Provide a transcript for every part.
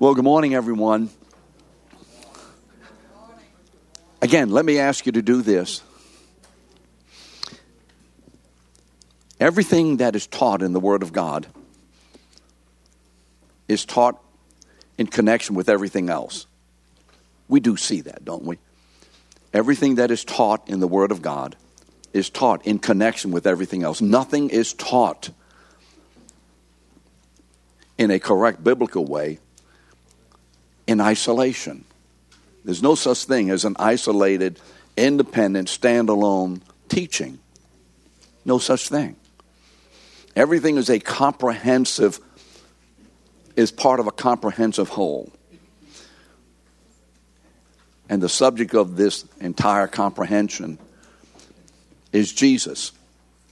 Well, good morning, everyone. Again, let me ask you to do this. Everything that is taught in the Word of God is taught in connection with everything else. We do see that, don't we? Everything that is taught in the Word of God is taught in connection with everything else. Nothing is taught in a correct biblical way in isolation. There's no such thing as an isolated, independent, standalone teaching. No such thing. Everything is a comprehensive, is part of a comprehensive whole. And the subject of this entire comprehension is Jesus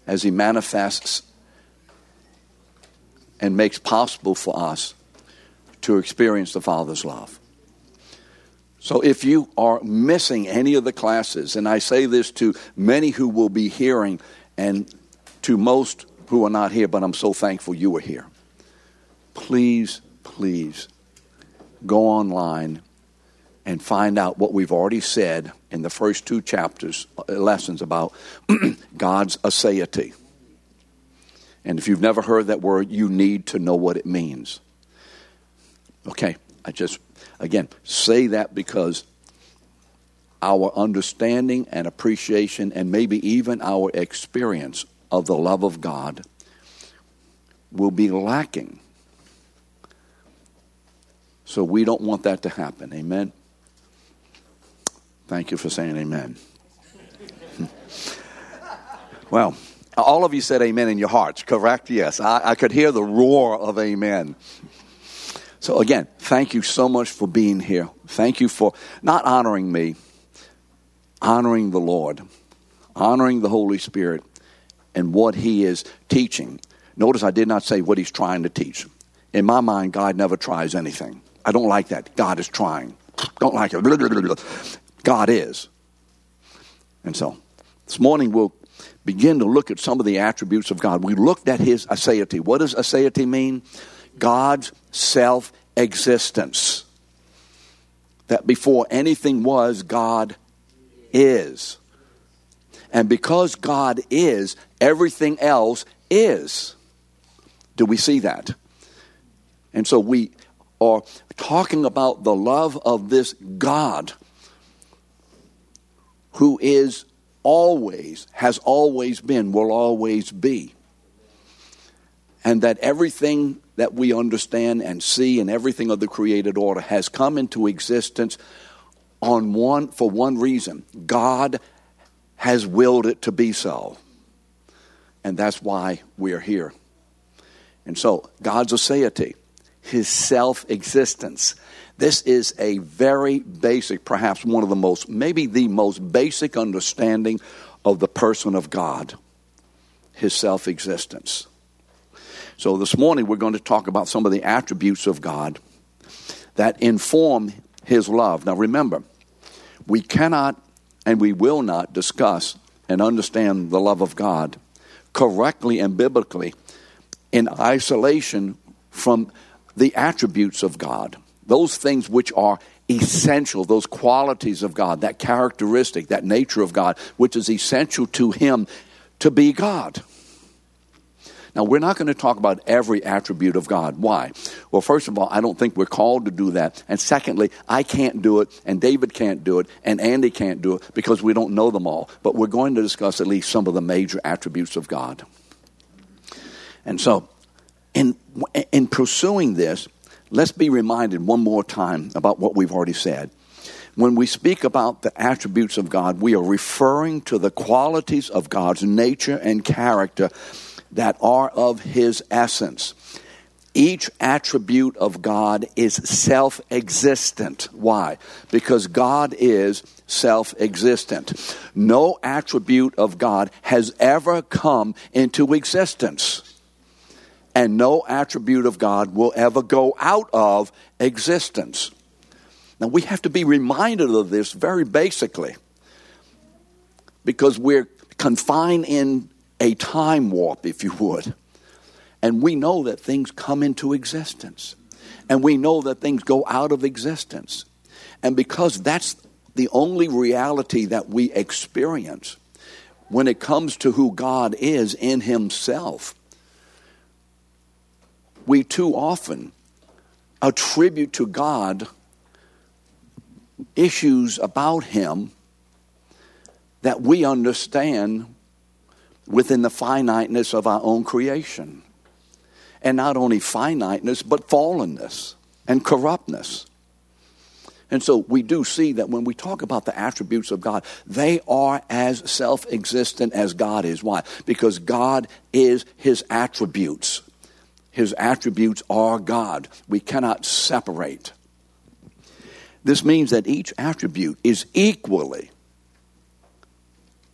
as he manifests and makes possible for us to experience the Father's love. So if you are missing any of the classes, and I say this to many who will be hearing and to most who are not here, but I'm so thankful you are here. Please, please go online and find out what we've already said in the first two chapters, uh, lessons about God's aseity. And if you've never heard that word, you need to know what it means. Okay, I just, again, say that because our understanding and appreciation, and maybe even our experience of the love of God, will be lacking. So we don't want that to happen. Amen? Thank you for saying amen. well, all of you said amen in your hearts, correct? Yes. I, I could hear the roar of amen. So, again, thank you so much for being here. Thank you for not honoring me, honoring the Lord, honoring the Holy Spirit and what He is teaching. Notice I did not say what He's trying to teach. In my mind, God never tries anything. I don't like that. God is trying. Don't like it. God is. And so, this morning we'll begin to look at some of the attributes of God. We looked at his aseity. What does aseity mean? God's self existence. That before anything was, God is. And because God is, everything else is. Do we see that? And so we are talking about the love of this God who is always, has always been, will always be. And that everything that we understand and see and everything of the created order has come into existence on one for one reason. God has willed it to be so. And that's why we're here. And so, God's aseity, his self existence, this is a very basic, perhaps one of the most, maybe the most basic understanding of the person of God, his self existence. So this morning we're going to talk about some of the attributes of God that inform his love. Now remember, we cannot and we will not discuss and understand the love of God correctly and biblically in isolation from the attributes of God those things which are essential, those qualities of God, that characteristic, that nature of God, which is essential to Him to be God. Now, we're not going to talk about every attribute of God. Why? Well, first of all, I don't think we're called to do that. And secondly, I can't do it, and David can't do it, and Andy can't do it because we don't know them all. But we're going to discuss at least some of the major attributes of God. And so, in, in pursuing this, let's be reminded one more time about what we've already said. When we speak about the attributes of God, we are referring to the qualities of God's nature and character that are of His essence. Each attribute of God is self existent. Why? Because God is self existent. No attribute of God has ever come into existence and no attribute of God will ever go out of existence. Now, we have to be reminded of this very basically because we're confined in a time warp, if you would. And we know that things come into existence. And we know that things go out of existence. And because that's the only reality that we experience when it comes to who God is in Himself, we too often attribute to God issues about Him that we understand within the finiteness of our own creation. And not only finiteness, but fallenness and corruptness. And so we do see that when we talk about the attributes of God, they are as self existent as God is. Why? Because God is His attributes. His attributes are God. We cannot separate. This means that each attribute is equally,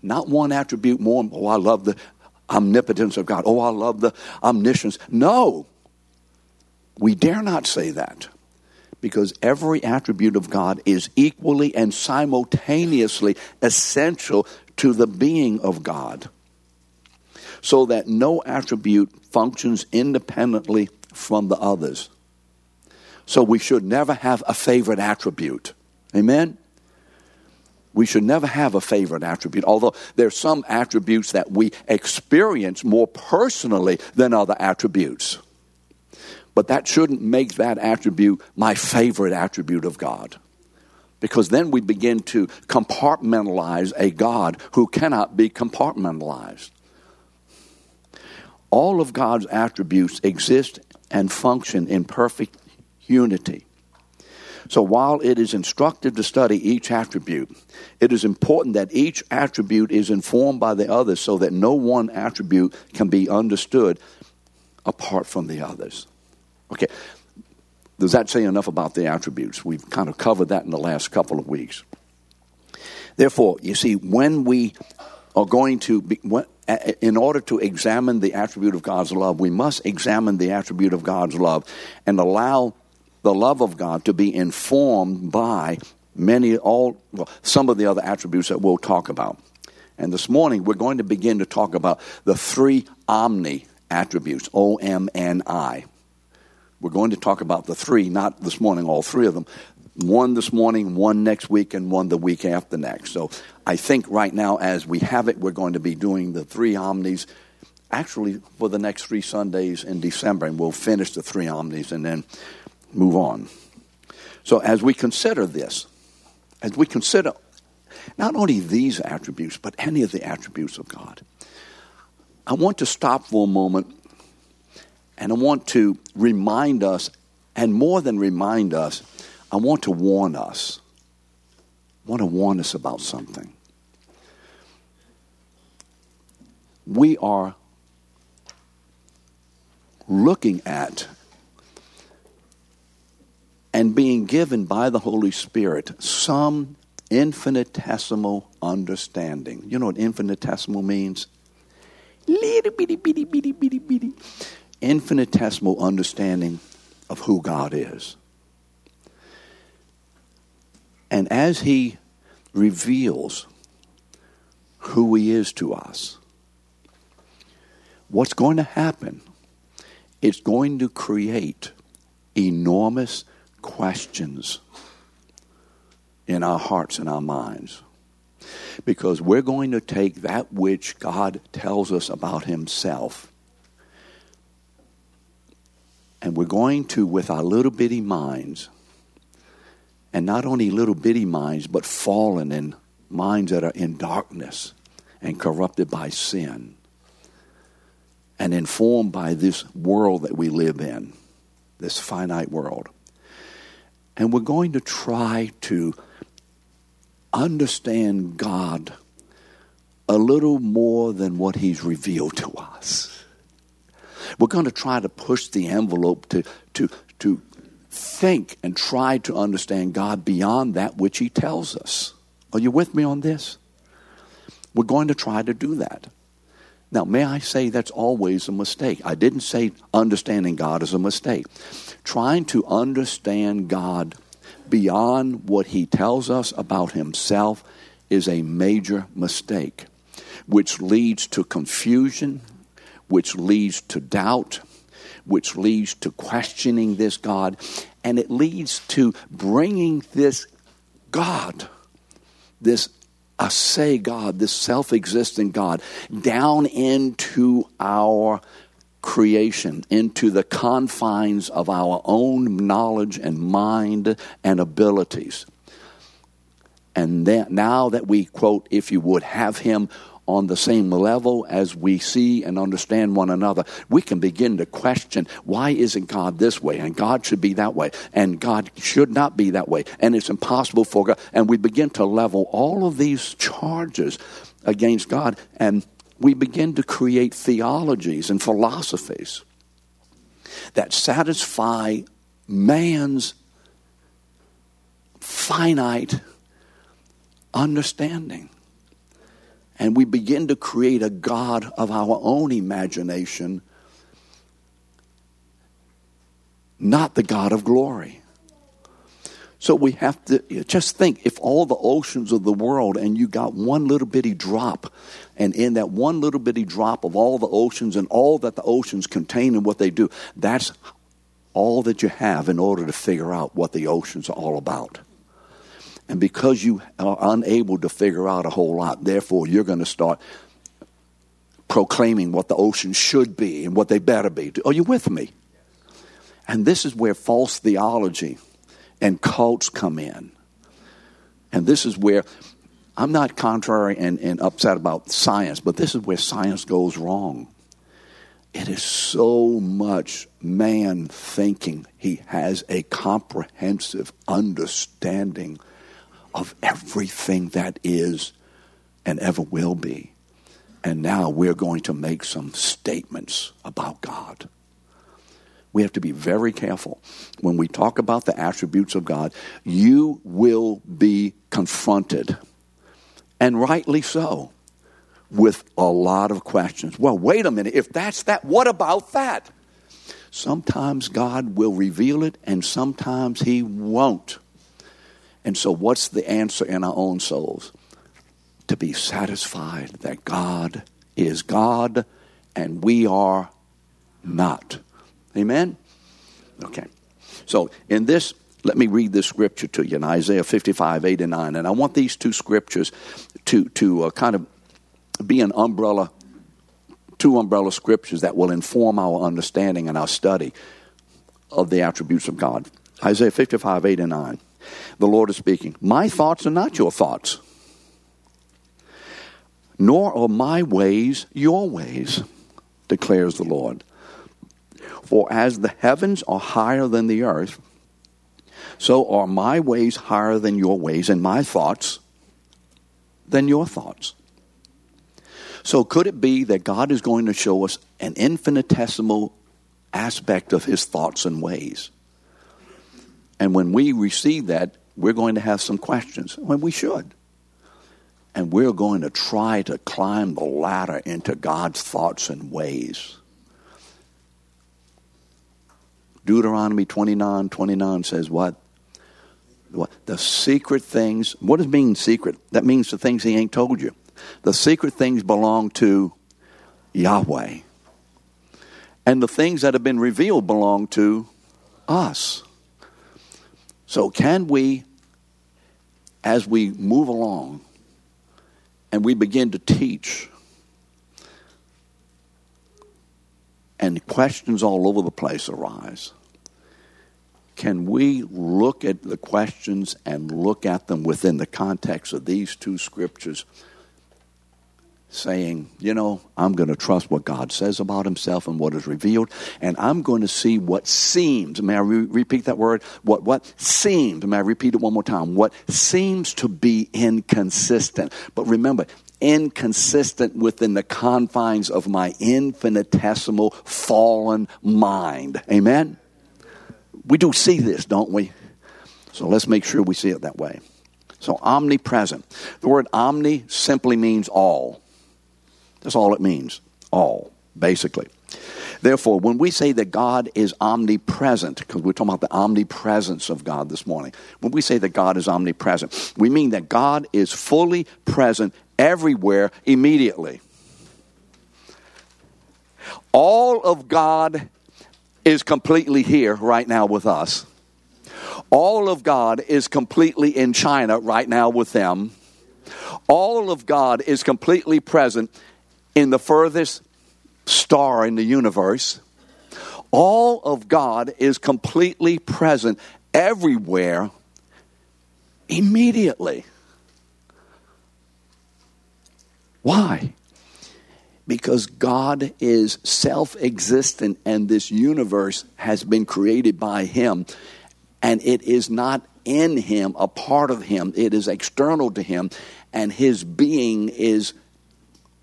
not one attribute more, oh, I love the omnipotence of God, oh, I love the omniscience. No, we dare not say that because every attribute of God is equally and simultaneously essential to the being of God, so that no attribute functions independently from the others. So we should never have a favorite attribute. Amen? We should never have a favorite attribute, although there are some attributes that we experience more personally than other attributes. But that shouldn't make that attribute my favorite attribute of God. Because then we begin to compartmentalize a God who cannot be compartmentalized. All of God's attributes exist and function in perfect unity. So while it is instructive to study each attribute, it is important that each attribute is informed by the others so that no one attribute can be understood apart from the others. Okay, does that say enough about the attributes? We've kind of covered that in the last couple of weeks. Therefore, you see, when we are going to be, in order to examine the attribute of God's love, we must examine the attribute of God's love and allow the love of God to be informed by many, all, well, some of the other attributes that we'll talk about. And this morning, we're going to begin to talk about the three omni attributes, O M N I. We're going to talk about the three, not this morning, all three of them. One this morning, one next week, and one the week after next. So I think right now, as we have it, we're going to be doing the three omnis actually for the next three Sundays in December, and we'll finish the three omnis and then move on. So as we consider this, as we consider not only these attributes, but any of the attributes of God, I want to stop for a moment and I want to remind us, and more than remind us, I want to warn us. I want to warn us about something. We are looking at and being given by the Holy Spirit some infinitesimal understanding. You know what infinitesimal means? Little bitty, bitty, bitty, bitty, bitty infinitesimal understanding of who God is. And as He reveals who He is to us, what's going to happen? It's going to create enormous questions in our hearts and our minds. Because we're going to take that which God tells us about Himself and we're going to, with our little bitty minds, and not only little bitty minds, but fallen in minds that are in darkness and corrupted by sin and informed by this world that we live in, this finite world. And we're going to try to understand God a little more than what He's revealed to us. We're going to try to push the envelope to, to, to think and try to understand God beyond that which He tells us. Are you with me on this? We're going to try to do that. Now, may I say that's always a mistake? I didn't say understanding God is a mistake. Trying to understand God beyond what He tells us about Himself is a major mistake, which leads to confusion which leads to doubt, which leads to questioning this God, and it leads to bringing this God, this I say God, this self existent God, down into our creation, into the confines of our own knowledge and mind and abilities. And then, now that we, quote, if you would, have Him on the same level as we see and understand one another, we can begin to question why isn't God this way? And God should be that way. And God should not be that way. And it's impossible for God. And we begin to level all of these charges against God. And we begin to create theologies and philosophies that satisfy man's finite understanding. And we begin to create a God of our own imagination, not the God of glory. So we have to just think if all the oceans of the world and you got one little bitty drop, and in that one little bitty drop of all the oceans and all that the oceans contain and what they do, that's all that you have in order to figure out what the oceans are all about. And because you are unable to figure out a whole lot, therefore you're going to start proclaiming what the ocean should be and what they better be. Are you with me? And this is where false theology and cults come in. And this is where I'm not contrary and, and upset about science, but this is where science goes wrong. It is so much man thinking he has a comprehensive understanding of everything that is and ever will be. And now we're going to make some statements about God. We have to be very careful. When we talk about the attributes of God, you will be confronted, and rightly so, with a lot of questions. Well, wait a minute. If that's that, what about that? Sometimes God will reveal it, and sometimes He won't. And so, what's the answer in our own souls? To be satisfied that God is God and we are not. Amen? Okay. So, in this, let me read this scripture to you in Isaiah 55, 8 and 9. And I want these two scriptures to, to uh, kind of be an umbrella, two umbrella scriptures that will inform our understanding and our study of the attributes of God. Isaiah 55, 8 and 9. The Lord is speaking. My thoughts are not your thoughts, nor are my ways your ways, declares the Lord. For as the heavens are higher than the earth, so are my ways higher than your ways, and my thoughts than your thoughts. So, could it be that God is going to show us an infinitesimal aspect of his thoughts and ways? And when we receive that, we're going to have some questions. When we should. And we're going to try to climb the ladder into God's thoughts and ways. Deuteronomy 29 29 says what? what? The secret things. What does mean secret? That means the things he ain't told you. The secret things belong to Yahweh. And the things that have been revealed belong to us. So, can we, as we move along and we begin to teach, and questions all over the place arise, can we look at the questions and look at them within the context of these two scriptures saying, you know, I'm going to trust what God says about himself and what is revealed, and I'm going to see what seems, may I re- repeat that word? What, what seems, may I repeat it one more time? What seems to be inconsistent. But remember, inconsistent within the confines of my infinitesimal fallen mind. Amen? We do see this, don't we? So let's make sure we see it that way. So, omnipresent. The word omni simply means all. That's all it means. All, basically. Therefore, when we say that God is omnipresent, because we're talking about the omnipresence of God this morning, when we say that God is omnipresent, we mean that God is fully present everywhere immediately. All of God is completely here right now with us. All of God is completely in China right now with them. All of God is completely present in the furthest star in the universe. All of God is completely present everywhere immediately. Why? Because God is self existent and this universe has been created by Him and it is not in Him, a part of Him, it is external to Him, and His being is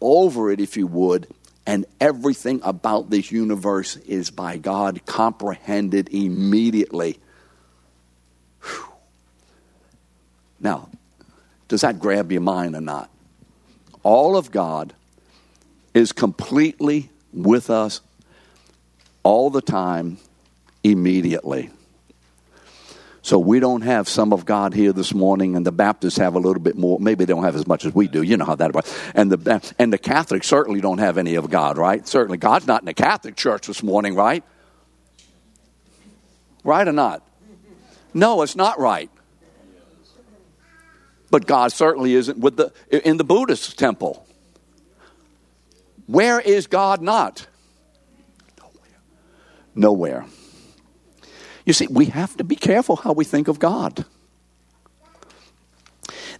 over it, if you would, and everything about this universe is by God comprehended immediately. Whew. Now, does that grab your mind or not? All of God is completely with us all the time, immediately. So we don't have some of God here this morning, and the Baptists have a little bit more. Maybe they don't have as much as we do. You know how that works. And the and the Catholics certainly don't have any of God, right? Certainly, God's not in the Catholic Church this morning, right? Right or not? No, it's not right. But God certainly isn't with the in the Buddhist temple. Where is God not? Nowhere. Nowhere. You see, we have to be careful how we think of God.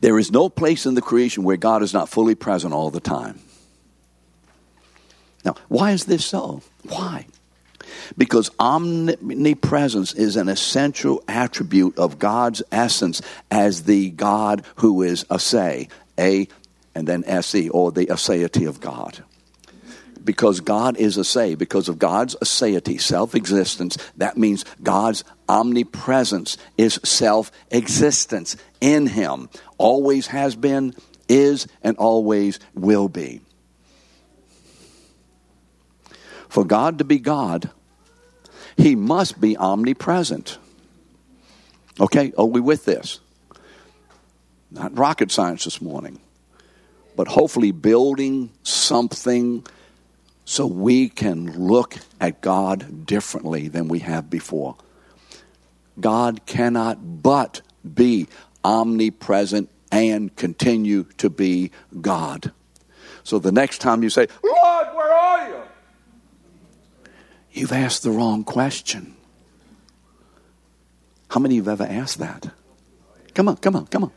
There is no place in the creation where God is not fully present all the time. Now, why is this so? Why? Because omnipresence is an essential attribute of God's essence as the God who is aseity, A and then S-E, or the aseity of God because God is a say, because of God's aseity, self existence, that means God's omnipresence is self existence in Him. Always has been, is, and always will be. For God to be God, He must be omnipresent. Okay, are we with this? Not rocket science this morning, but hopefully building something so we can look at God differently than we have before. God cannot but be omnipresent and continue to be God. So the next time you say, Lord, where are you? You've asked the wrong question. How many of you have ever asked that? Come on, come on, come on.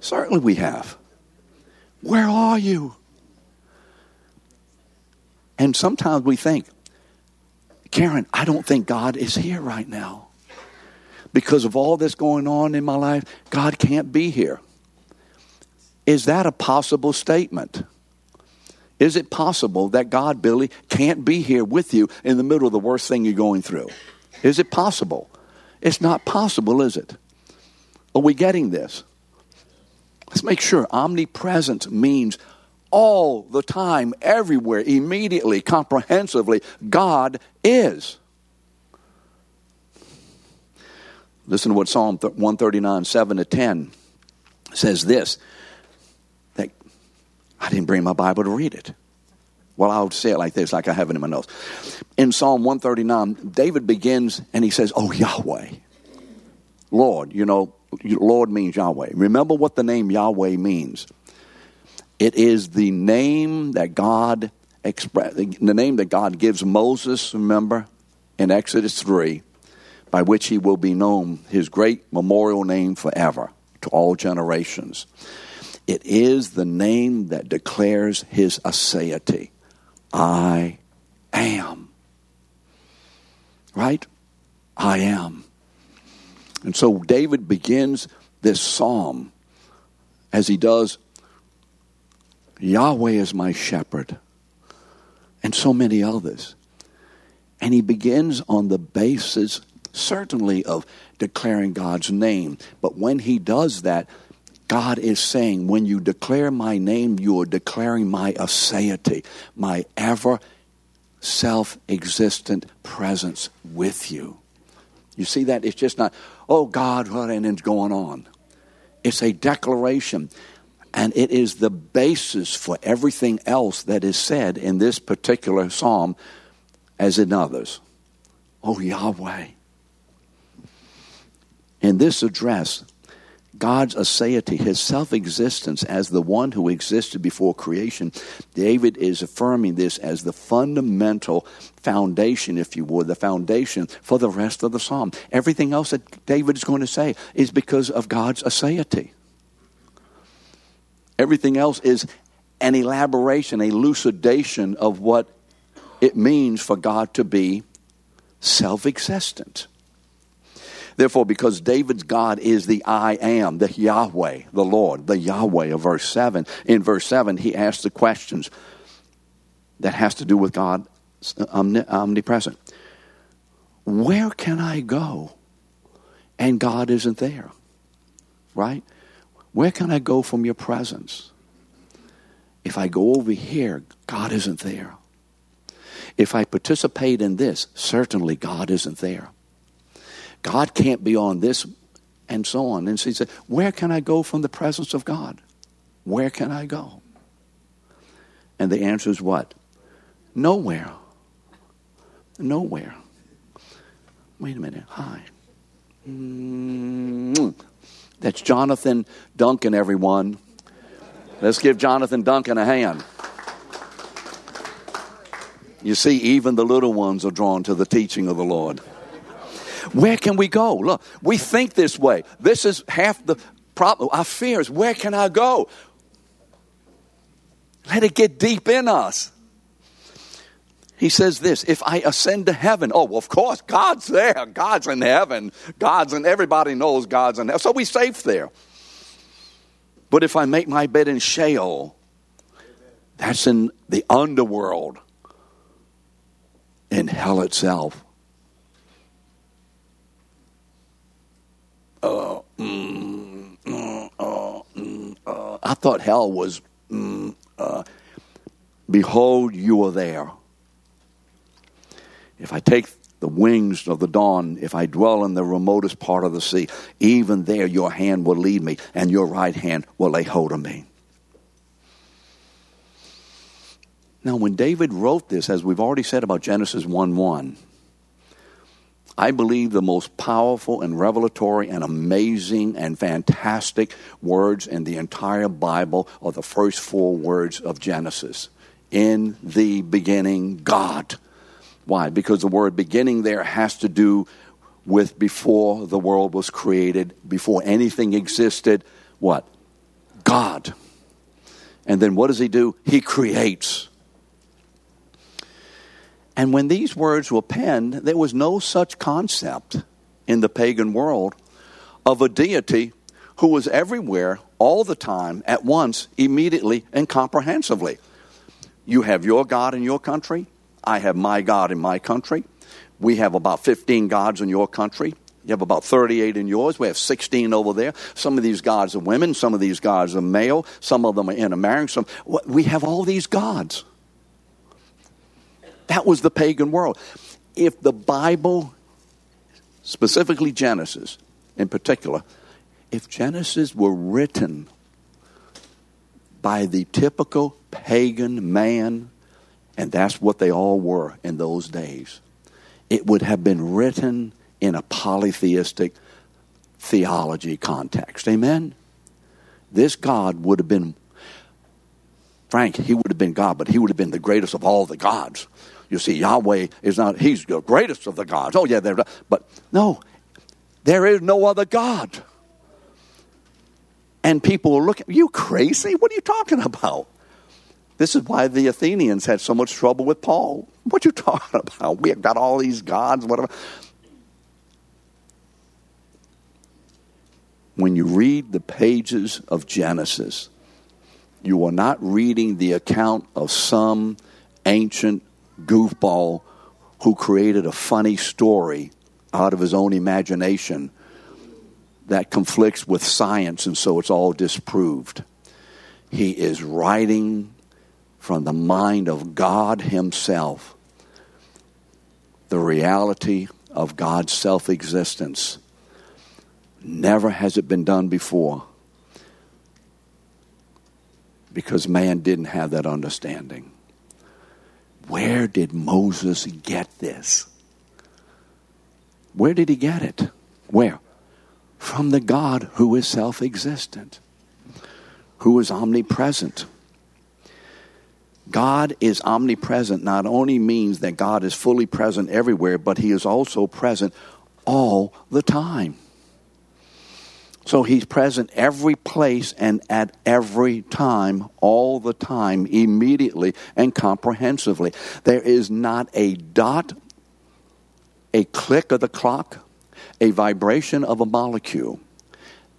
Certainly we have. Where are you? And sometimes we think, Karen, I don't think God is here right now. Because of all this going on in my life, God can't be here. Is that a possible statement? Is it possible that God, Billy, can't be here with you in the middle of the worst thing you're going through? Is it possible? It's not possible, is it? Are we getting this? Let's make sure omnipresence means all the time, everywhere, immediately, comprehensively, God is. Listen to what Psalm 139, 7 to 10 says this. That I didn't bring my Bible to read it. Well, I'll say it like this, like I have it in my notes. In Psalm 139, David begins and he says, Oh, Yahweh. Lord, you know, Lord means Yahweh. Remember what the name Yahweh means. It is the name that God express, the name that God gives Moses, remember, in Exodus 3, by which he will be known, his great memorial name forever to all generations. It is the name that declares his aseity. I am. Right? I am. And so David begins this psalm as he does Yahweh is my shepherd, and so many others. And he begins on the basis, certainly, of declaring God's name. But when he does that, God is saying, when you declare my name, you are declaring my aseity, my ever self existent presence with you. You see that? It's just not, oh God, what and it's going on. It's a declaration. And it is the basis for everything else that is said in this particular psalm as in others. Oh, Yahweh. In this address, God's aseity, his self existence as the one who existed before creation, David is affirming this as the fundamental foundation, if you would, the foundation for the rest of the psalm. Everything else that David is going to say is because of God's aseity. Everything else is an elaboration, a elucidation of what it means for God to be self existent. Therefore, because David's God is the I am, the Yahweh, the Lord, the Yahweh of verse 7, in verse 7, he asks the questions that has to do with God uh, omnipresent. Where can I go and God isn't there? Right? Where can I go from your presence? If I go over here, God isn't there. If I participate in this, certainly God isn't there. God can't be on this, and so on. And so he said, Where can I go from the presence of God? Where can I go? And the answer is what? Nowhere. Nowhere. Wait a minute. Hi. Mm-hmm. That's Jonathan Duncan, everyone. Let's give Jonathan Duncan a hand. You see, even the little ones are drawn to the teaching of the Lord. Where can we go? Look, we think this way. This is half the problem. Our fears. Where can I go? Let it get deep in us. He says this if I ascend to heaven, oh, well, of course, God's there. God's in heaven. God's in, everybody knows God's in heaven. So we're safe there. But if I make my bed in Sheol, that's in the underworld, in hell itself. Uh, mm, mm, uh, mm, uh, I thought hell was, mm, uh, behold, you are there. If I take the wings of the dawn, if I dwell in the remotest part of the sea, even there your hand will lead me, and your right hand will lay hold of me. Now, when David wrote this, as we've already said about Genesis 1 1, I believe the most powerful and revelatory and amazing and fantastic words in the entire Bible are the first four words of Genesis. In the beginning, God. Why? Because the word beginning there has to do with before the world was created, before anything existed. What? God. And then what does he do? He creates. And when these words were penned, there was no such concept in the pagan world of a deity who was everywhere all the time at once, immediately, and comprehensively. You have your God in your country, I have my God in my country. We have about 15 gods in your country. You have about 38 in yours. We have 16 over there. Some of these gods are women. Some of these gods are male. Some of them are intermarrying. Some, we have all these gods. That was the pagan world. If the Bible, specifically Genesis in particular, if Genesis were written by the typical pagan man and that's what they all were in those days. It would have been written in a polytheistic theology context. Amen? This God would have been, Frank, he would have been God, but he would have been the greatest of all the gods. You see, Yahweh is not, he's the greatest of the gods. Oh, yeah, but no, there is no other God. And people are looking, you crazy? What are you talking about? This is why the Athenians had so much trouble with Paul. What you talking about? We have got all these gods, whatever. When you read the pages of Genesis, you are not reading the account of some ancient goofball who created a funny story out of his own imagination that conflicts with science, and so it's all disproved. He is writing from the mind of God Himself the reality of God's self existence. Never has it been done before because man didn't have that understanding. Where did Moses get this? Where did he get it? Where? From the God who is self existent, who is omnipresent. God is omnipresent not only means that God is fully present everywhere, but he is also present all the time. So he's present every place and at every time, all the time, immediately and comprehensively. There is not a dot, a click of the clock, a vibration of a molecule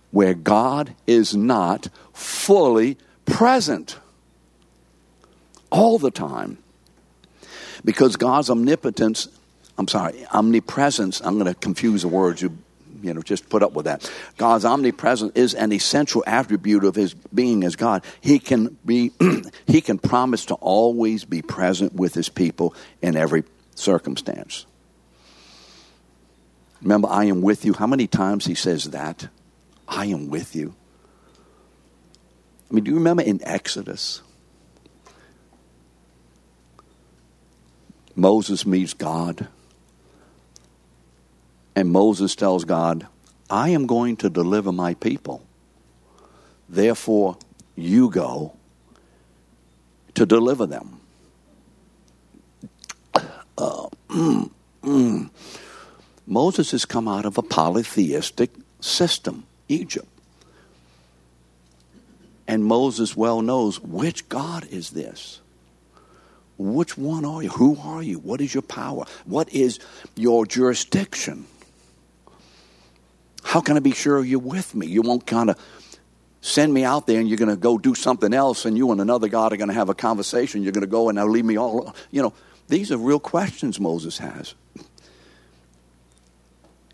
where God is not fully present all the time. Because God's omnipotence, I'm sorry, omnipresence, I'm going to confuse the words, you, you know, just put up with that. God's omnipresence is an essential attribute of his being as God. He can be, he can promise to always be present with his people in every circumstance. Remember, I am with you. How many times he says that? I am with you. I mean, do you remember in Exodus? Moses meets God. And Moses tells God, I am going to deliver my people. Therefore, you go to deliver them. Uh, mm. Moses has come out of a polytheistic system, Egypt. And Moses well knows which God is this? Which one are you? Who are you? What is your power? What is your jurisdiction? How can I be sure you're with me? You won't kind of send me out there and you're going to go do something else and you and another God are going to have a conversation. You're going to go and now leave me all. You know, these are real questions Moses has.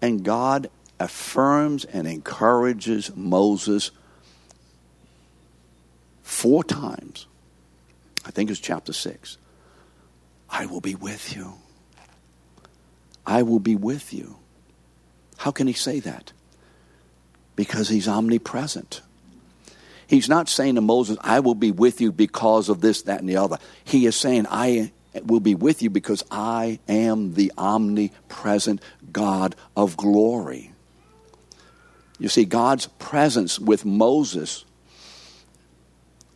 And God affirms and encourages Moses four times. I think it's chapter 6. I will be with you. I will be with you. How can he say that? Because he's omnipresent. He's not saying to Moses, I will be with you because of this, that, and the other. He is saying, I will be with you because I am the omnipresent God of glory. You see, God's presence with Moses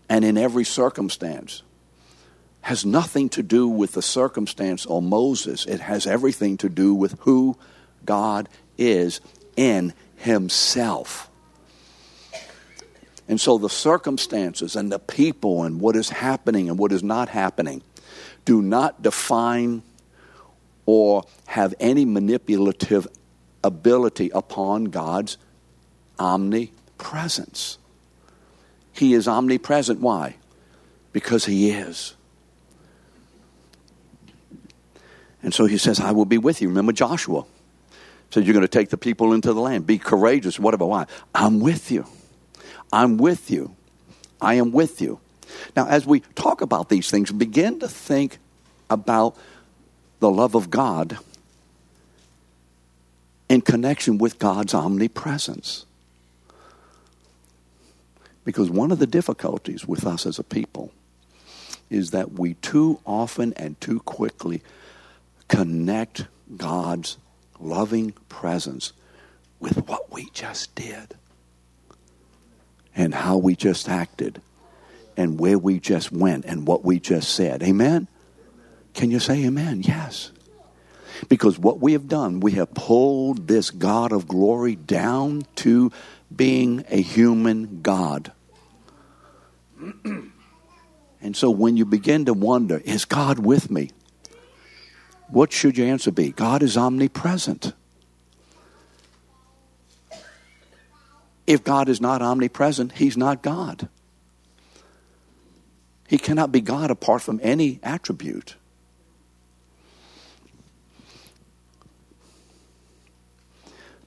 and in every circumstance has nothing to do with the circumstance or Moses. It has everything to do with who God is in Himself. And so the circumstances and the people and what is happening and what is not happening do not define or have any manipulative ability upon God's omnipresence. He is omnipresent. Why? Because He is. And so he says, I will be with you. Remember Joshua. Said, You're going to take the people into the land. Be courageous, whatever. Why? I'm with you. I'm with you. I am with you. Now, as we talk about these things, begin to think about the love of God in connection with God's omnipresence. Because one of the difficulties with us as a people is that we too often and too quickly connect God's loving presence with what we just did and how we just acted and where we just went and what we just said. Amen? Can you say amen? Yes. Because what we have done, we have pulled this God of glory down to being a human God. and so when you begin to wonder, is God with me? What should your answer be? God is omnipresent. If God is not omnipresent, He's not God. He cannot be God apart from any attribute.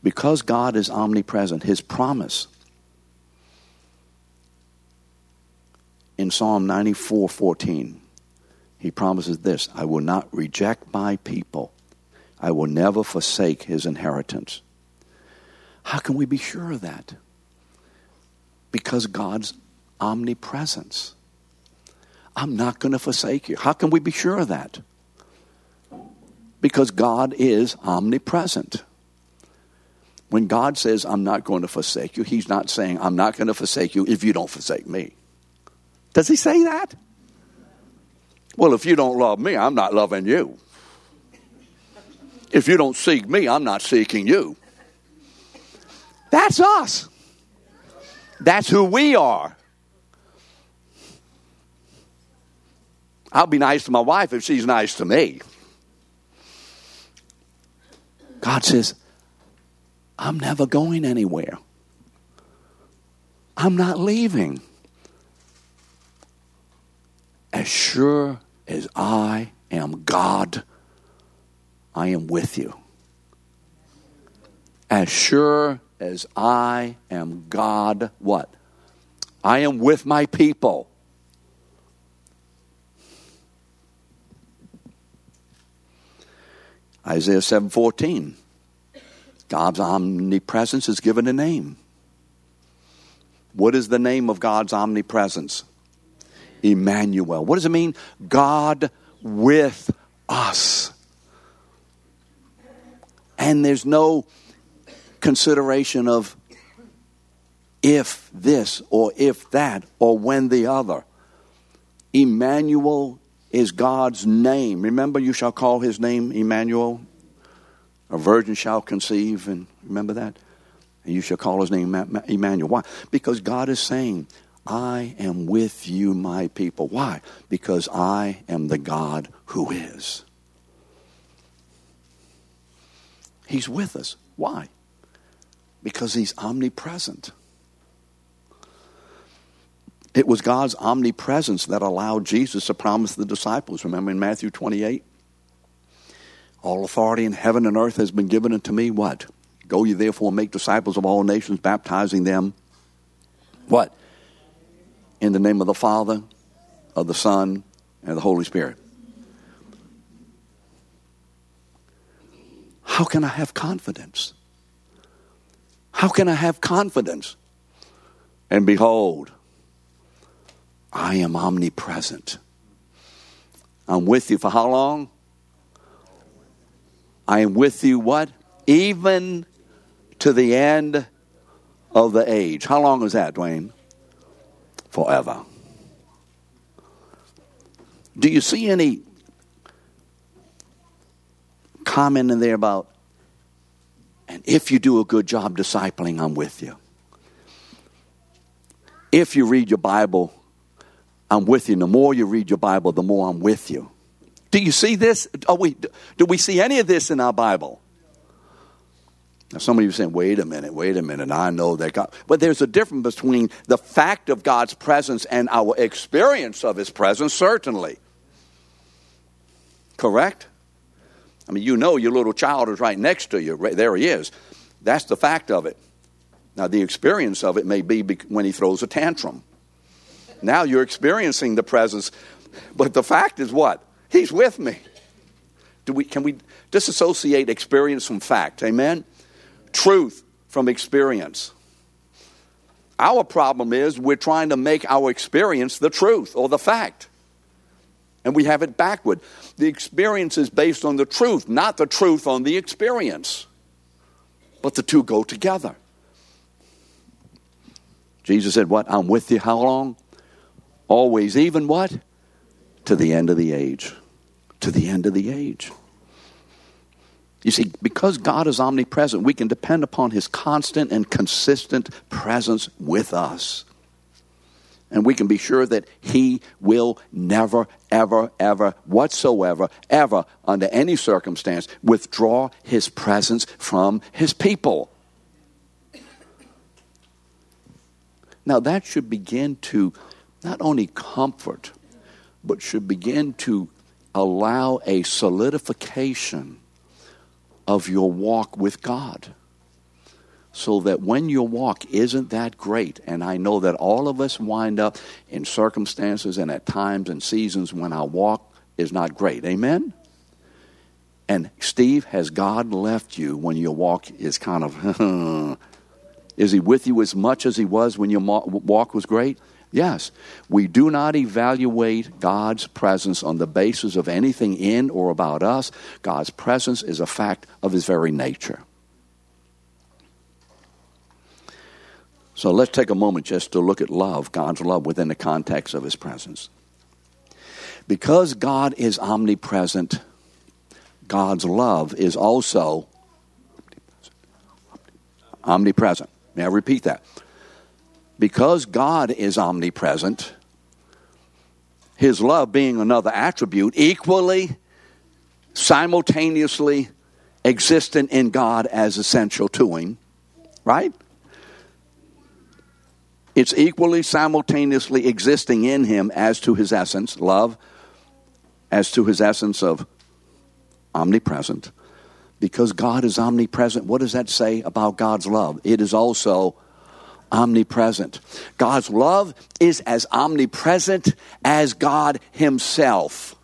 Because God is omnipresent, His promise in Psalm 94 14 he promises this I will not reject my people, I will never forsake his inheritance. How can we be sure of that? Because God's omnipresence. I'm not going to forsake you. How can we be sure of that? Because God is omnipresent. When God says, I'm not going to forsake you, He's not saying, I'm not going to forsake you if you don't forsake me. Does He say that? Well, if you don't love me, I'm not loving you. If you don't seek me, I'm not seeking you. That's us. That's who we are. I'll be nice to my wife if she's nice to me. God says, I'm never going anywhere. I'm not leaving. As sure as I am God, I am with you. As sure as I am God, what? I am with my people. Isaiah 7:14. God's omnipresence is given a name. What is the name of God's omnipresence? Emmanuel. What does it mean? God with us. And there's no consideration of if this or if that or when the other. Emmanuel is God's name. Remember, you shall call his name Emmanuel. A virgin shall conceive, and remember that? And you shall call his name Emmanuel. Why? Because God is saying, I am with you, my people. Why? Because I am the God who is. He's with us. Why? Because he's omnipresent. It was God's omnipresence that allowed Jesus to promise the disciples. Remember in Matthew 28? All authority in heaven and earth has been given unto me. What? Go ye therefore and make disciples of all nations, baptizing them. What? In the name of the Father, of the Son, and the Holy Spirit. How can I have confidence? How can I have confidence? And behold, I am omnipresent. I'm with you for how long? I am with you what? Even to the end of the age. How long is that, Dwayne? Forever. Do you see any comment in there about, and if you do a good job discipling, I'm with you. If you read your Bible I'm with you. The more you read your Bible, the more I'm with you. Do you see this? Are we, do we see any of this in our Bible? Now, some of you are saying, wait a minute, wait a minute, I know that God. But there's a difference between the fact of God's presence and our experience of His presence, certainly. Correct? I mean, you know your little child is right next to you. Right, there he is. That's the fact of it. Now, the experience of it may be when he throws a tantrum. Now you're experiencing the presence. But the fact is what? He's with me. Do we, can we disassociate experience from fact? Amen? Truth from experience. Our problem is we're trying to make our experience the truth or the fact. And we have it backward. The experience is based on the truth, not the truth on the experience. But the two go together. Jesus said, What? I'm with you how long? Always, even what? To the end of the age. To the end of the age. You see, because God is omnipresent, we can depend upon His constant and consistent presence with us. And we can be sure that He will never, ever, ever, whatsoever, ever, under any circumstance, withdraw His presence from His people. Now, that should begin to not only comfort, but should begin to allow a solidification of your walk with God. So that when your walk isn't that great, and I know that all of us wind up in circumstances and at times and seasons when our walk is not great. Amen? And Steve, has God left you when your walk is kind of, is He with you as much as He was when your walk was great? Yes, we do not evaluate God's presence on the basis of anything in or about us. God's presence is a fact of His very nature. So let's take a moment just to look at love, God's love, within the context of His presence. Because God is omnipresent, God's love is also omnipresent. May I repeat that? Because God is omnipresent, His love being another attribute, equally, simultaneously existent in God as essential to Him, right? It's equally simultaneously existing in Him as to His essence, love, as to His essence of omnipresent. Because God is omnipresent, what does that say about God's love? It is also omnipresent. God's love is as omnipresent as God Himself.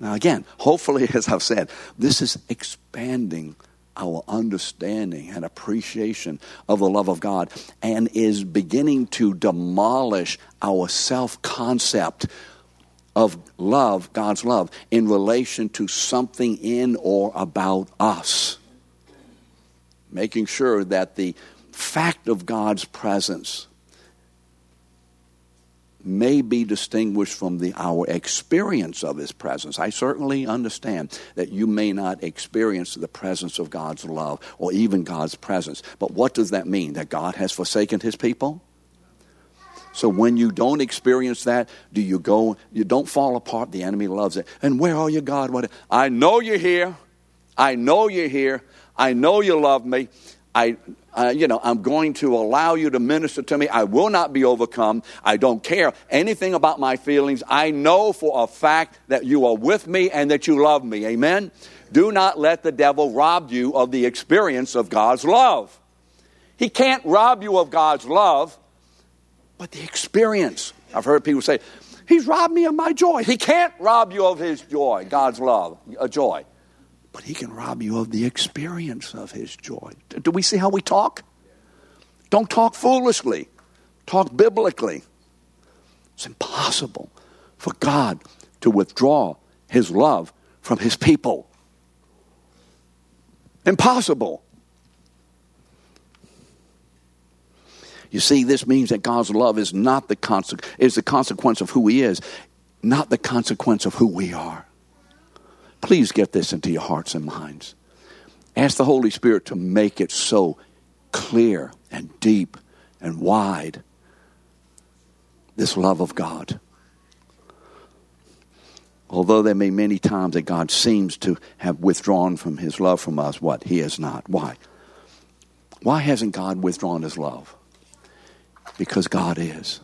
Now, again, hopefully, as I've said, this is expanding our understanding and appreciation of the love of God and is beginning to demolish our self concept of love, God's love, in relation to something in or about us. Making sure that the fact of God's presence may be distinguished from the, our experience of His presence. I certainly understand that you may not experience the presence of God's love or even God's presence. But what does that mean? That God has forsaken His people? So when you don't experience that, do you go, you don't fall apart, the enemy loves it. And where are you, God? What, I know you're here. I know you're here. I know you love me. I, uh, you know, I'm going to allow you to minister to me. I will not be overcome. I don't care anything about my feelings. I know for a fact that you are with me and that you love me. Amen. Do not let the devil rob you of the experience of God's love. He can't rob you of God's love but the experience. I've heard people say, He's robbed me of my joy. He can't rob you of His joy, God's love, a joy. But He can rob you of the experience of His joy. Do we see how we talk? Don't talk foolishly, talk biblically. It's impossible for God to withdraw His love from His people. Impossible. You see, this means that God's love is not the conse- is the consequence of who He is, not the consequence of who we are. Please get this into your hearts and minds. Ask the Holy Spirit to make it so clear and deep and wide this love of God. Although there may be many times that God seems to have withdrawn from his love from us, what? He has not. Why? Why hasn't God withdrawn his love? Because God is.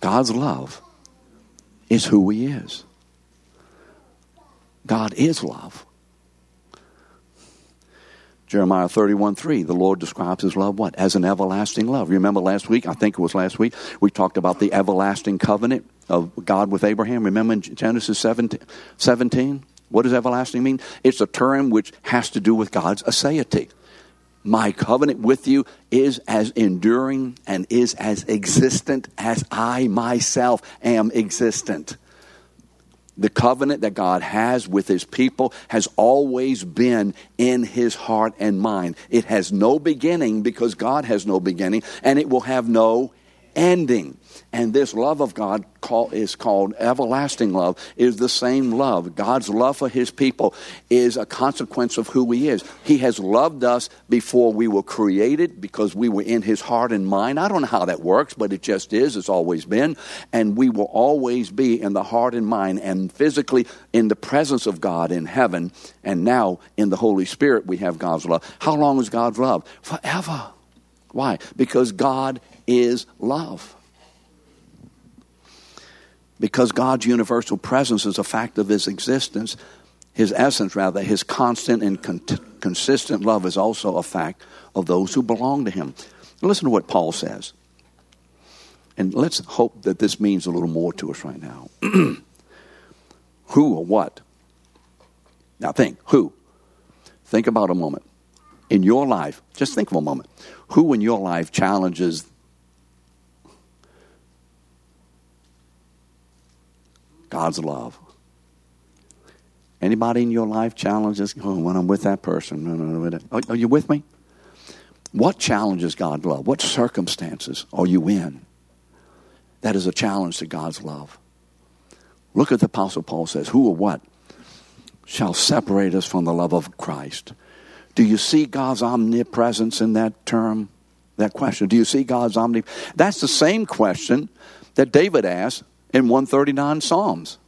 God's love is who He is. God is love. Jeremiah 31 3, the Lord describes his love what? As an everlasting love. You remember last week, I think it was last week, we talked about the everlasting covenant of God with Abraham. Remember in Genesis 17? What does everlasting mean? It's a term which has to do with God's aseity my covenant with you is as enduring and is as existent as I myself am existent. The covenant that God has with his people has always been in his heart and mind. It has no beginning because God has no beginning, and it will have no ending. And this love of God call, is called everlasting love, is the same love. God's love for his people is a consequence of who he is. He has loved us before we were created because we were in his heart and mind. I don't know how that works, but it just is. It's always been. And we will always be in the heart and mind and physically in the presence of God in heaven. And now in the Holy Spirit, we have God's love. How long is God's love? Forever. Why? Because God is love. Because God's universal presence is a fact of his existence, his essence, rather, his constant and con- consistent love is also a fact of those who belong to him. Listen to what Paul says. And let's hope that this means a little more to us right now. who or what? Now think, who? Think about a moment. In your life, just think for a moment. Who in your life challenges God's love. Anybody in your life challenges? Oh, when I'm with that person. Are you with me? What challenges God love? What circumstances are you in? That is a challenge to God's love. Look at the Apostle Paul says, Who or what shall separate us from the love of Christ? Do you see God's omnipresence in that term, that question? Do you see God's omnipresence? That's the same question that David asked in 139 Psalms.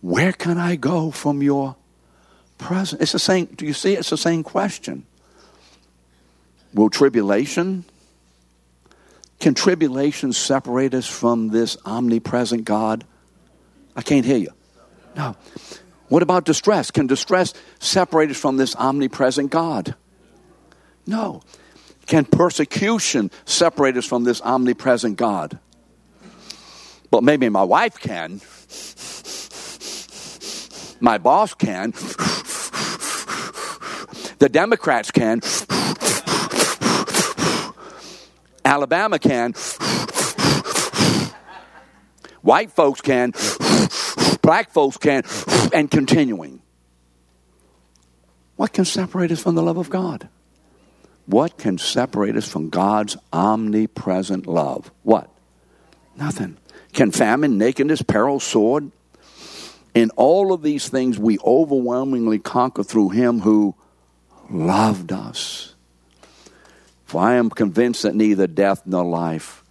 Where can I go from your presence? It's the same, do you see? It's the same question. Will tribulation, can tribulation separate us from this omnipresent God? I can't hear you. No. What about distress? Can distress separate us from this omnipresent God? No. Can persecution separate us from this omnipresent God? But maybe my wife can. My boss can. The Democrats can. Alabama can. White folks can. Black folks can. And continuing. What can separate us from the love of God? What can separate us from God's omnipresent love? What? Nothing. Can famine, nakedness, peril, sword? In all of these things, we overwhelmingly conquer through Him who loved us. For I am convinced that neither death nor life,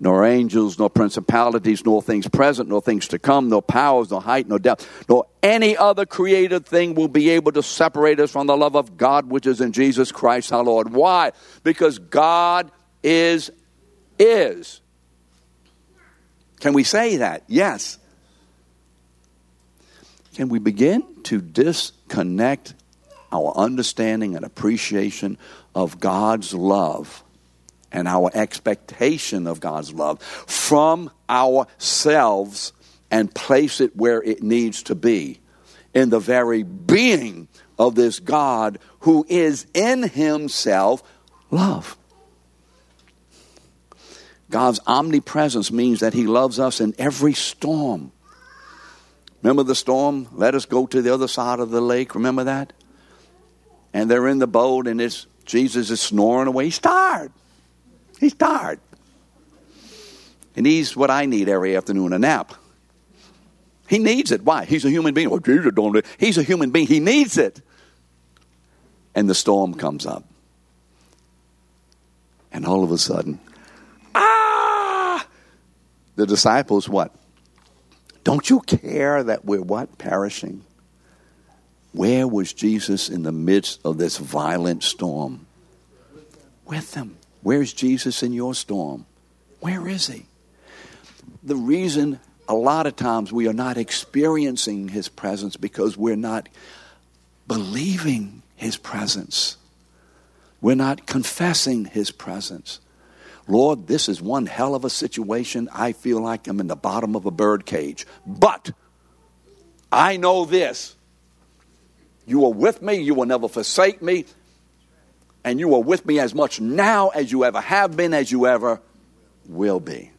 nor angels, nor principalities, nor things present, nor things to come, nor powers, nor height, nor depth, nor any other created thing will be able to separate us from the love of God which is in Jesus Christ our Lord. Why? Because God is is. Can we say that? Yes. Can we begin to disconnect our understanding and appreciation of God's love and our expectation of God's love from ourselves and place it where it needs to be in the very being of this God who is in himself love. God's omnipresence means that he loves us in every storm. Remember the storm? Let us go to the other side of the lake. Remember that? And they're in the boat, and it's Jesus is snoring away. He's tired. He's tired. And he's what I need every afternoon a nap. He needs it. Why? He's a human being. Oh, Jesus don't. He's a human being. He needs it. And the storm comes up. And all of a sudden! The disciples, what? Don't you care that we're what? Perishing. Where was Jesus in the midst of this violent storm? With them. Where's Jesus in your storm? Where is he? The reason a lot of times we are not experiencing his presence because we're not believing his presence. We're not confessing his presence. Lord, this is one hell of a situation. I feel like I'm in the bottom of a bird cage. But I know this. You are with me. You will never forsake me. And you are with me as much now as you ever have been, as you ever will be.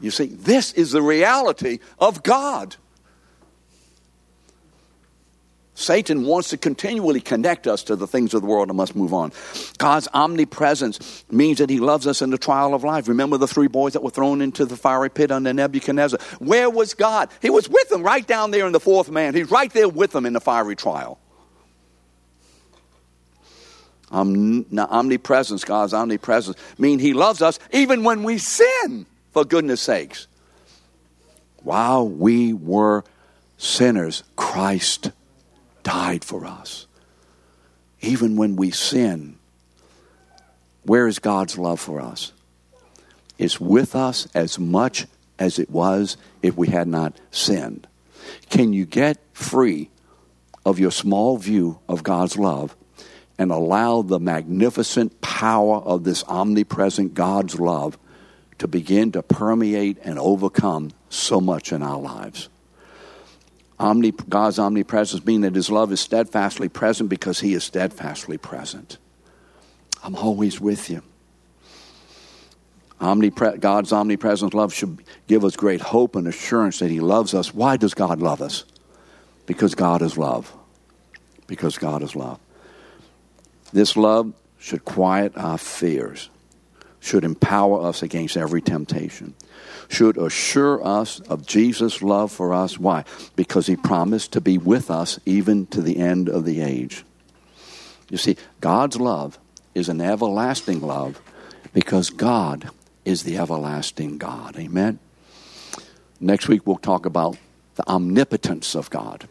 You see, this is the reality of God. Satan wants to continually connect us to the things of the world and must move on. God's omnipresence means that he loves us in the trial of life. Remember the three boys that were thrown into the fiery pit under Nebuchadnezzar? Where was God? He was with them right down there in the fourth man. He's right there with them in the fiery trial. omnipresence, God's omnipresence, mean he loves us even when we sin, for goodness sakes. While we were sinners, Christ died for us. Even when we sin, where is God's love for us? It's with us as much as it was if we had not sinned. Can you get free of your small view of God's love and allow the magnificent power of this omnipresent God's love to begin to permeate and overcome so much in our lives? God's omnipresence, meaning that His love is steadfastly present because He is steadfastly present. I'm always with you. Omnipre- God's omnipresent love should give us great hope and assurance that He loves us. Why does God love us? Because God is love. Because God is love. This love should quiet our fears, should empower us against every temptation, should assure us of Jesus' love for us. Why? Because He promised to be with us even to the end of the age. You see, God's love is an everlasting love because God is the everlasting God. Amen. Next week we'll talk about the omnipotence of God.